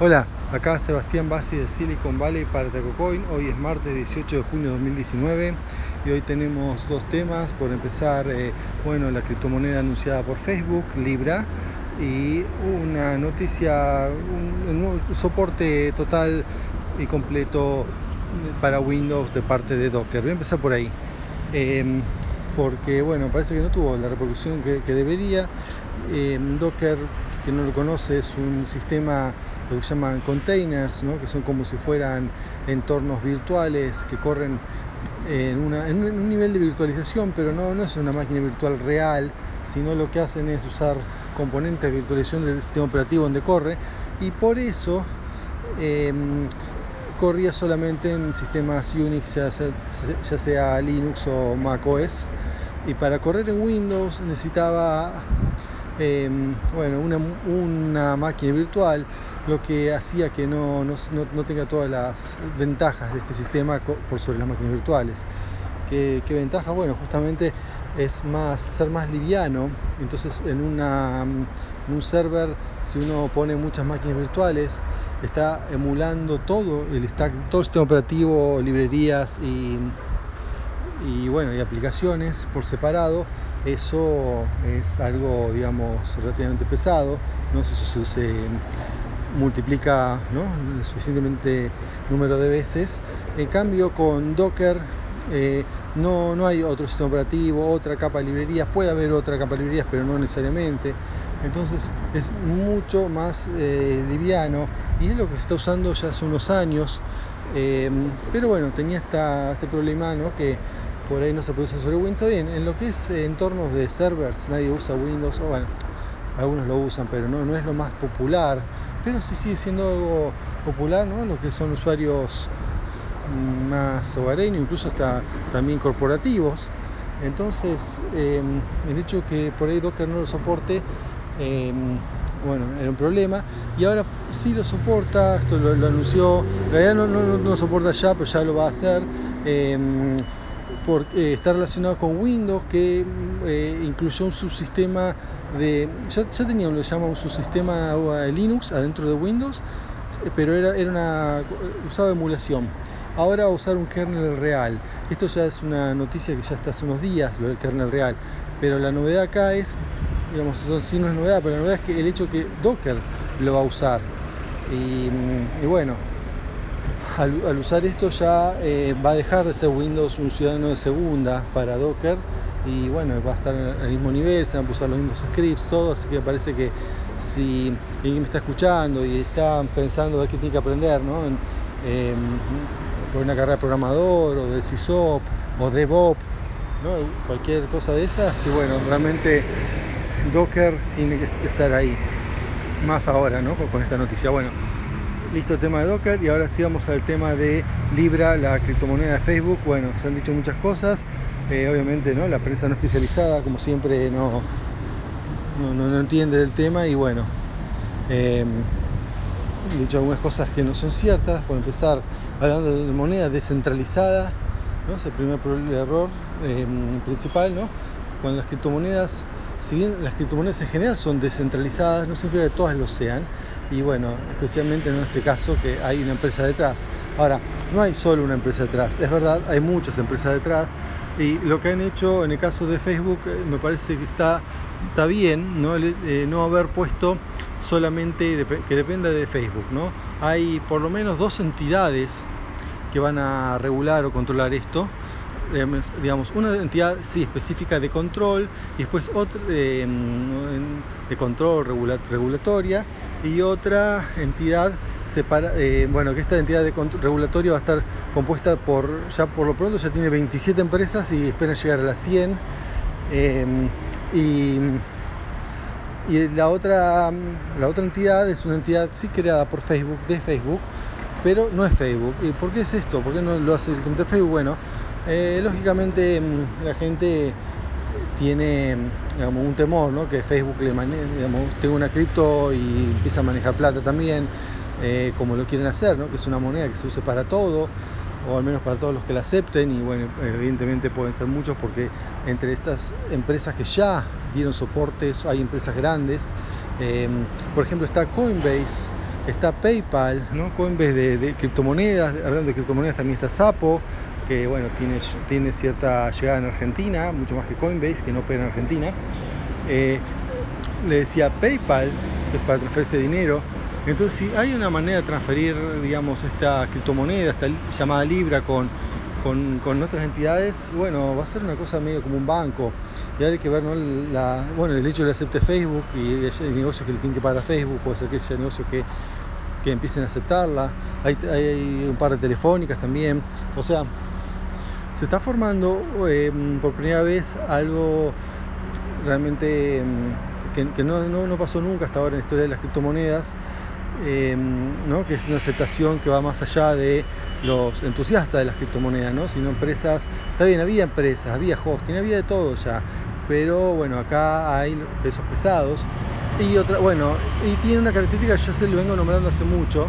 Hola, acá Sebastián Bassi de Silicon Valley para TacoCoin. Hoy es martes 18 de junio de 2019 y hoy tenemos dos temas. Por empezar, eh, bueno, la criptomoneda anunciada por Facebook, Libra, y una noticia, un, soporte total y completo para Windows de parte de Docker. Voy a empezar por ahí. Em, porque bueno, parece que no tuvo la repercusión que, debería. Em, Docker, que no lo conoce, es un sistema lo que llaman containers, que son como si fueran entornos virtuales que corren en, un nivel de virtualización, pero no, no es una máquina virtual real, sino lo que hacen es usar componentes de virtualización del sistema operativo donde corre, y por eso em, corría solamente en sistemas Unix, ya sea, ya sea Linux o Mac OS, y para correr en Windows necesitaba Em, bueno, una, máquina virtual, lo que hacía que no, no, tenga todas las ventajas de este sistema por sobre las máquinas virtuales. ¿Qué, ventaja? Bueno, justamente es más ser más liviano. Entonces, en, una, un server, si uno pone muchas máquinas virtuales, está emulando todo el stack, todo el sistema operativo, librerías y bueno, y aplicaciones por separado eso es algo, digamos, relativamente pesado, ¿no? si eso se, multiplica ¿no? suficientemente número de veces. En cambio, con Docker eh, no, no hay otro sistema operativo, otra capa de librerías, puede haber otra capa de librerías, pero no necesariamente. Entonces es mucho más eh, liviano y es lo que se está usando ya hace unos años. Eh, pero bueno, tenía esta, este problema ¿no? que por ahí no se puede usar sobre Windows. Bien, en lo que es entornos de servers, nadie usa Windows, o bueno, algunos lo usan, pero no, no es lo más popular. Pero sí sigue siendo algo popular, ¿no? Lo que son usuarios más hogareños, incluso hasta también corporativos. Entonces, em, el hecho que por ahí Docker no lo soporte, em, bueno, era un problema. Y ahora sí lo soporta, esto lo, anunció, en realidad no, no, lo soporta ya, pero ya lo va a hacer. Em, porque eh, está relacionado con Windows, que eh, incluyó un subsistema de. Ya, tenía lo que llama un subsistema Linux adentro de Windows, eh, pero era, era una. usaba emulación. Ahora usar un kernel real. Esto ya es una noticia que ya está hace unos días, lo del kernel real. Pero la novedad acá es, digamos, eso no es novedad, pero la novedad es que el hecho que Docker lo va a usar. y bueno, al, usar esto ya eh, va a dejar de ser Windows un ciudadano de segunda para Docker y bueno, va a estar al mismo nivel, se van a usar los mismos scripts, todo, así que parece que si alguien me está escuchando y está pensando a ver qué tiene que aprender, ¿no? por una carrera de programador o de CISOP o DevOps, ¿no? cualquier cosa de esas, y bueno, realmente Docker tiene que estar ahí, más ahora, ¿no? con esta noticia. Bueno, listo tema de Docker y ahora sí vamos al tema de Libra, la criptomoneda de Facebook. Bueno, se han dicho muchas cosas, eh, obviamente no, la prensa no especializada como siempre no, no, entiende del tema y bueno, eh, he dicho algunas cosas que no son ciertas, por empezar hablando de moneda descentralizada, ¿no? es el primer error eh, principal, ¿no? cuando las criptomonedas si bien las criptomonedas en general son descentralizadas, no significa que todas lo sean. Y bueno, especialmente en este caso que hay una empresa detrás. Ahora, no hay solo una empresa detrás, es verdad, hay muchas empresas detrás. Y lo que han hecho en el caso de Facebook eh, me parece que está, está bien, ¿no? Eh, no haber puesto solamente que dependa de Facebook. ¿no? Hay por lo menos dos entidades que van a regular o controlar esto digamos, una entidad sí, específica de control y después otra eh, de control regulatoria y otra entidad separa, eh, bueno, que esta entidad de regulatoria va a estar compuesta por, ya por lo pronto ya tiene 27 empresas y espera llegar a las 100 em, y, y la otra, la otra entidad es una entidad sí creada por Facebook, de Facebook, pero no es Facebook. ¿Y por qué es esto? ¿Por qué no lo hace el de Facebook? Bueno, eh, lógicamente mm, la gente tiene un temor, ¿no? que Facebook le tenga una cripto y empieza a manejar plata también, eh, como lo quieren hacer, ¿no? que es una moneda que se use para todo, o al menos para todos los que la acepten, y bueno, evidentemente pueden ser muchos porque entre estas empresas que ya dieron soportes hay empresas grandes, eh, por ejemplo está Coinbase, está PayPal, ¿no? Coinbase de, de criptomonedas, hablando de criptomonedas también está Sapo, que bueno, tiene, tiene cierta llegada en Argentina, mucho más que Coinbase, que no opera en Argentina. Eh, le decía PayPal, es para transferirse dinero. Entonces, si hay una manera de transferir, digamos, esta criptomoneda, esta llamada Libra con, con, con, otras entidades, bueno, va a ser una cosa medio como un banco. Y ahora hay que ver, ¿no? La, bueno, el hecho de que acepte Facebook y hay negocios que le tienen que pagar a Facebook, puede ser que sea negocios que, que empiecen a aceptarla. Hay, hay un par de telefónicas también. O sea, se está formando eh, por primera vez algo realmente mm, que, no, no, no, pasó nunca hasta ahora en la historia de las criptomonedas, eh, ¿no? que es una aceptación que va más allá de los entusiastas de las criptomonedas, ¿no? sino empresas, está bien, había empresas, había hosting, había de todo ya, pero bueno, acá hay pesos pesados y otra, bueno, y tiene una característica que yo se lo vengo nombrando hace mucho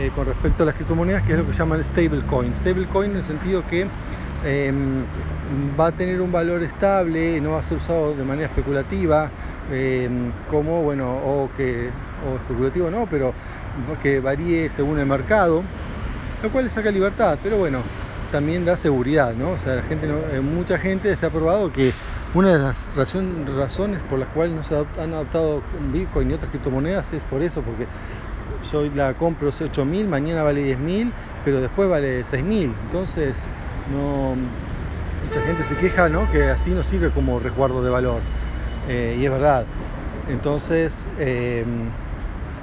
eh, con respecto a las criptomonedas, que es lo que se llama el stablecoin. Stablecoin en el sentido que eh, va a tener un valor estable, no va a ser usado de manera especulativa, eh, como, bueno, o que, o especulativo no, pero que varíe según el mercado, lo cual le saca libertad, pero bueno, también da seguridad, ¿no? O sea, la gente eh, mucha gente se ha probado que una de las razones por las cuales no se han adoptado Bitcoin y otras criptomonedas es por eso, porque yo la compro 8.000, mañana vale 10.000, pero después vale 6.000. Entonces, no, mucha gente se queja ¿no? que así no sirve como resguardo de valor. Eh, y es verdad. Entonces, eh,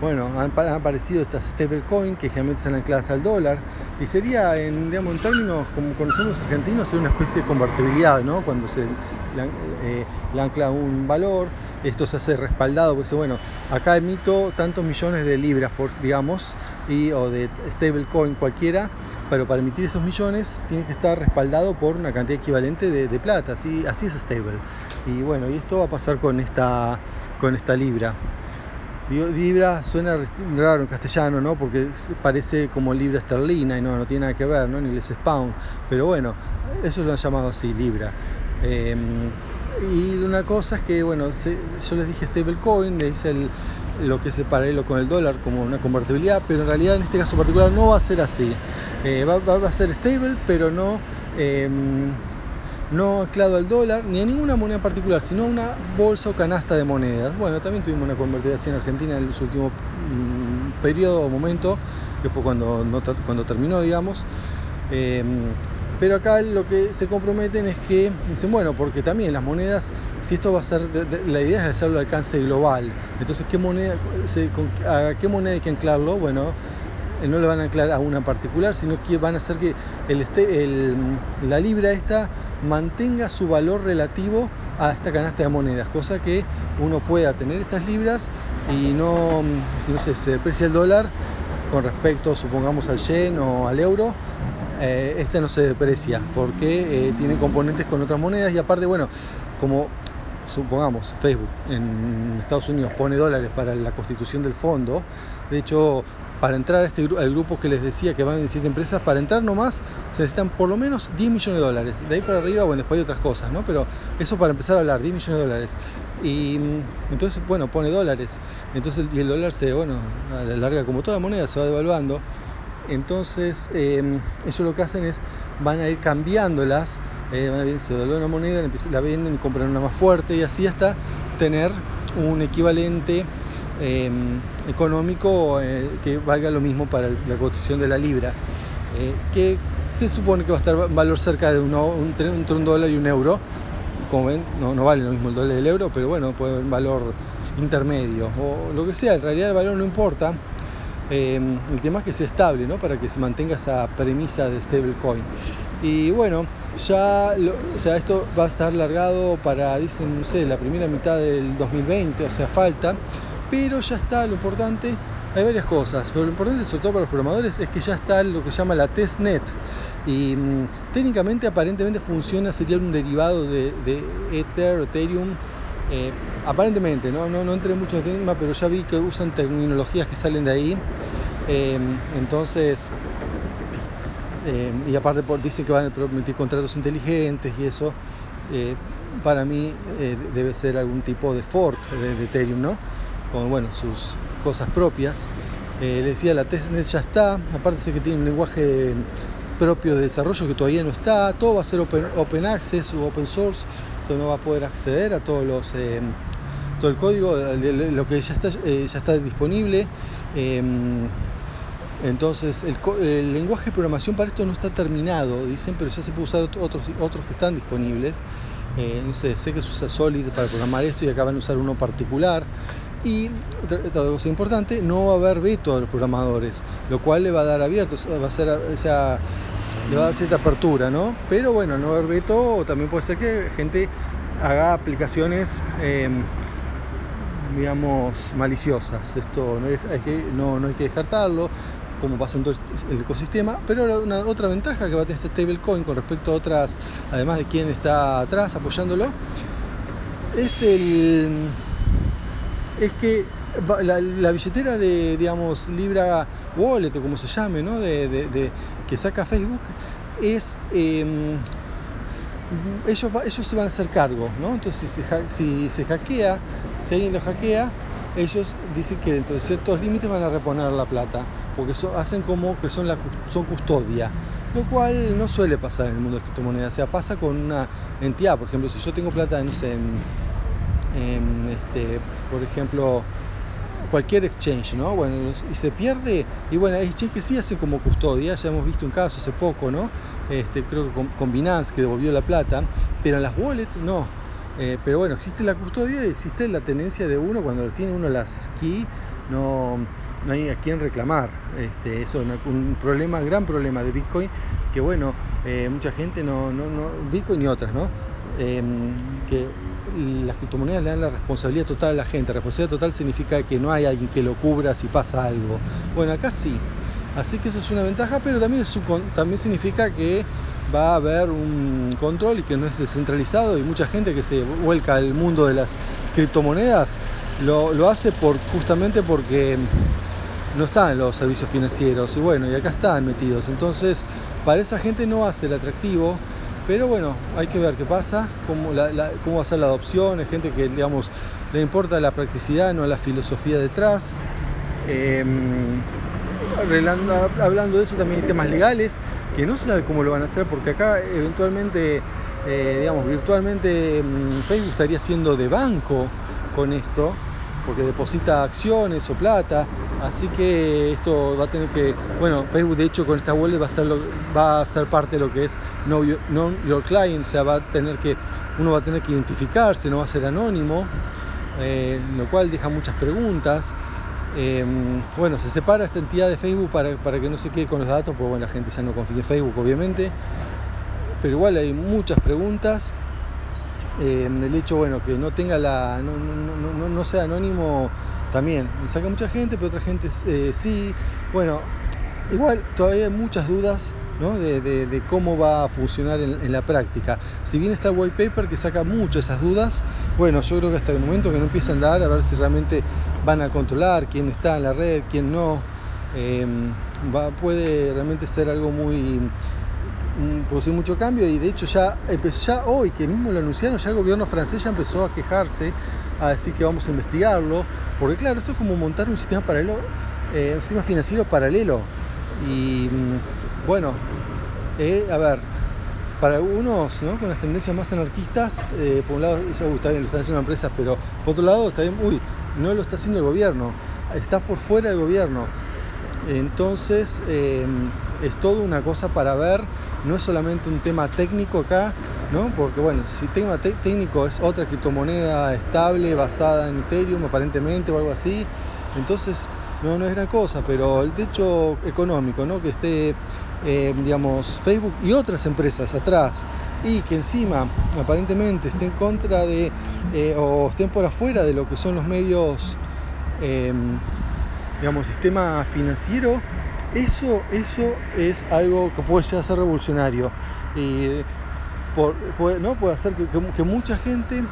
bueno, han, aparecido estas stablecoin que generalmente están ancladas al dólar y sería, en, digamos, en términos como conocemos los argentinos, sería una especie de convertibilidad, ¿no? Cuando se le, eh, le ancla un valor, esto se hace respaldado, pues bueno, acá emito tantos millones de libras, por, digamos, y, o de stablecoin cualquiera, pero para emitir esos millones tiene que estar respaldado por una cantidad equivalente de, plata, así, así es stable. Y bueno, y esto va a pasar con esta, con esta libra. Libra suena raro en castellano, ¿no? Porque parece como libra esterlina y no, no tiene nada que ver, ¿no? En inglés es pound. Pero bueno, eso lo han llamado así, libra. Eh, y una cosa es que, bueno, se, yo les dije stablecoin, le hice el, lo que es el paralelo con el dólar como una convertibilidad, pero en realidad en este caso particular no va a ser así. Eh, va, a ser stable, pero no... Eh, no anclado al dólar ni a ninguna moneda en particular, sino a una bolsa o canasta de monedas. Bueno, también tuvimos una convertibilidad en Argentina en el último mmm, periodo o momento, que fue cuando, cuando terminó, digamos. Eh, pero acá lo que se comprometen es que dicen, bueno, porque también las monedas, si esto va a ser, la idea es hacerlo de alcance global. Entonces, ¿qué moneda, se, con, ¿a qué moneda hay que anclarlo? Bueno, no le van a anclar a una en particular, sino que van a hacer que este, la libra esta mantenga su valor relativo a esta canasta de monedas, cosa que uno pueda tener estas libras y no, si no sé, se deprecia el dólar con respecto, supongamos, al yen o al euro, eh, esta no se deprecia porque eh, tiene componentes con otras monedas y aparte, bueno, como supongamos Facebook en Estados Unidos pone dólares para la constitución del fondo, de hecho para entrar a este al grupo que les decía que van 17 empresas, para entrar nomás se necesitan por lo menos 10 millones de dólares. De ahí para arriba, bueno, después hay otras cosas, ¿no? Pero eso para empezar a hablar, 10 millones de dólares. Y entonces, bueno, pone dólares. Entonces, y el dólar se, bueno, larga, como toda moneda, se va devaluando. Entonces, eh, eso lo que hacen es, van a ir cambiándolas, eh, se devalúa una moneda, la venden y compran una más fuerte y así hasta tener un equivalente eh, económico eh, que valga lo mismo para la cotización de la libra, eh, que se supone que va a estar valor cerca de uno, un, entre un dólar y un euro. Como ven, no, no vale lo mismo el dólar y el euro, pero bueno, puede haber un valor intermedio o lo que sea, en realidad el valor no importa. Eh, el tema es que sea estable, ¿no? Para que se mantenga esa premisa de stablecoin. Y bueno, ya, lo, o sea, esto va a estar largado para, dicen, no sé, la primera mitad del 2020, o sea, falta pero ya está, lo importante, hay varias cosas, pero lo importante sobre todo para los programadores es que ya está lo que se llama la testnet y mmm, técnicamente aparentemente funciona, sería un derivado de, de Ether, Ethereum, eh, aparentemente, ¿no? No, no entré mucho en el tema, pero ya vi que usan terminologías que salen de ahí, eh, entonces, eh, y aparte por, dice que van a permitir contratos inteligentes y eso, eh, para mí eh, debe ser algún tipo de fork de, de Ethereum, ¿no? con bueno, sus cosas propias. Eh, le decía, la testnet ya está, aparte sé que tiene un lenguaje propio de desarrollo que todavía no está, todo va a ser open, open access o open source, o no va a poder acceder a todos los eh, todo el código, lo que ya está, eh, ya está disponible. Em, entonces, el, lenguaje de programación para esto no está terminado, dicen, pero ya se puede usar otros, otros que están disponibles. Eh, no sé, sé que se usa Solid para programar esto y acá van a usar uno particular. Y otra, cosa importante, no va a haber veto a los programadores, lo cual le va a dar abierto, va a ser, esa, le va a dar cierta apertura, ¿no? Pero bueno, no haber veto también puede ser que gente haga aplicaciones em, digamos, maliciosas. Esto no hay, que, no, no hay que descartarlo, como pasa en todo el ecosistema. Pero una, otra ventaja que va a tener este stablecoin con respecto a otras, además de quién está atrás apoyándolo, es el es que la, billetera de digamos Libra Wallet o como se llame, ¿no? de, que saca Facebook es em, ellos, ellos se van a hacer cargo, ¿no? Entonces si se, si se hackea, si alguien lo hackea, ellos dicen que dentro de ciertos límites van a reponer la plata, porque hacen como que son, la, son custodia, lo cual no suele pasar en el mundo de criptomonedas, o sea, pasa con una entidad, por ejemplo, si yo tengo plata, no sé, en este, por ejemplo, cualquier exchange, ¿no? Bueno, y se pierde, y bueno, hay exchanges que sí hacen como custodia, ya hemos visto un caso hace poco, ¿no? Este, creo que con, Binance que devolvió la plata, pero en las wallets no. Eh, pero bueno, existe la custodia y existe la tenencia de uno cuando tiene uno las key, no, no hay a quién reclamar. Este, eso es un problema, gran problema de Bitcoin, que bueno, eh, mucha gente no, no, no, Bitcoin y otras, ¿no? Em, que las criptomonedas le dan la responsabilidad total a la gente. Responsabilidad total significa que no hay alguien que lo cubra si pasa algo. Bueno, acá sí. Así que eso es una ventaja, pero también, es también significa que va a haber un control y que no es descentralizado y mucha gente que se vuelca al mundo de las criptomonedas lo, hace por, justamente porque no están los servicios financieros y bueno, y acá están metidos. Entonces, para esa gente no va a ser atractivo pero bueno, hay que ver qué pasa, cómo, cómo va a ser la adopción, hay gente que digamos le importa la practicidad, no la filosofía detrás. Em, hablando de eso también hay temas legales que no se sabe cómo lo van a hacer porque acá eventualmente, eh, digamos, virtualmente mm, Facebook estaría siendo de banco con esto porque deposita acciones o plata, así que esto va a tener que, bueno, Facebook de hecho con esta wallet va a ser, va a ser parte de lo que es no your, client, o sea, va a tener que, uno va a tener que identificarse, no va a ser anónimo, eh, lo cual deja muchas preguntas. Em, bueno, se separa esta entidad de Facebook para, para que no se quede con los datos, porque bueno, la gente ya no confía en Facebook, obviamente, pero igual hay muchas preguntas eh, el hecho bueno que no tenga la no, no, no, sea anónimo también. Saca mucha gente pero otra gente eh, sí. Bueno igual todavía hay muchas dudas ¿no? de, cómo va a funcionar en, la práctica. Si bien está el white paper que saca mucho esas dudas bueno yo creo que hasta el momento que no empieza a andar a ver si realmente van a controlar quién está en la red quién no. Eh, va, puede realmente ser algo muy producir mucho cambio y de hecho ya empezó ya hoy que mismo lo anunciaron ya el gobierno francés ya empezó a quejarse a decir que vamos a investigarlo porque claro esto es como montar un sistema paralelo eh, un sistema financiero paralelo y mm, bueno eh, a ver para algunos ¿no? con las tendencias más anarquistas eh, por un lado eso está bien lo están haciendo empresas pero por otro lado está bien uy no lo está haciendo el gobierno está por fuera del gobierno entonces es todo una cosa para ver, no es solamente un tema técnico acá, ¿no? Porque bueno, si tema técnico es otra criptomoneda estable basada en Ethereum aparentemente o algo así, entonces no, es gran cosa, pero el techo económico, ¿no? Que esté, eh, digamos, Facebook y otras empresas atrás y que encima aparentemente estén en contra de eh, o estén por afuera de lo que son los medios, eh, digamos, sistema financiero, eso, eso es algo que puede llegar a ser revolucionario. Y puede, ¿no? puede hacer que, mucha gente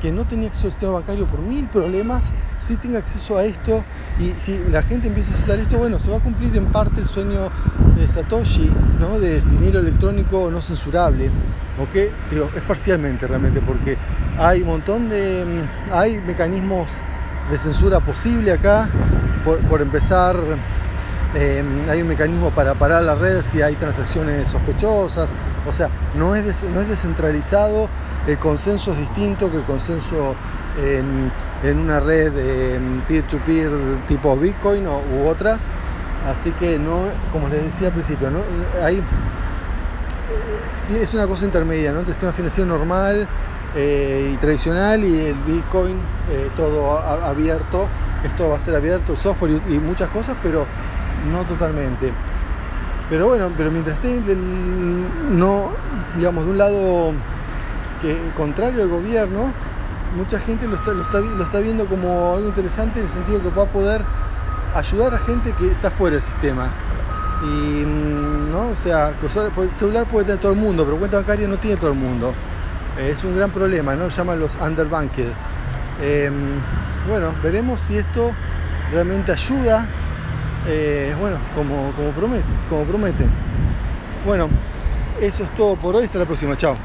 que no tenía acceso al sistema bancario por mil problemas, sí tenga acceso a esto y si la gente empieza a aceptar esto, bueno, se va a cumplir en parte el sueño de Satoshi, ¿no? de dinero electrónico no censurable, ¿ok? Pero es parcialmente realmente, porque hay un montón de, hay mecanismos de censura posible acá, por, empezar, eh, hay un mecanismo para parar la red si hay transacciones sospechosas. O sea, no es, no es descentralizado, el consenso es distinto que el consenso en, una red peer-to-peer tipo Bitcoin o, u otras. Así que no, como les decía al principio, ¿no? hay, es una cosa intermedia, ¿no? Entre el sistema financiero normal eh, y tradicional y el Bitcoin eh, todo abierto. Esto va a ser abierto, software y, muchas cosas, pero no totalmente. Pero bueno, pero mientras esté no, digamos, de un lado que contrario al gobierno, mucha gente lo está, lo está, lo está viendo como algo interesante en el sentido que va a poder ayudar a gente que está fuera del sistema. Y, mm, ¿no? O sea, el celular puede tener todo el mundo, pero cuenta bancaria no tiene todo el mundo. es un gran problema, ¿no? Llaman los underbanked. Em, bueno, veremos si esto realmente ayuda, eh, bueno, como, como, como prometen. Bueno, eso es todo por hoy. Hasta la próxima. Chao.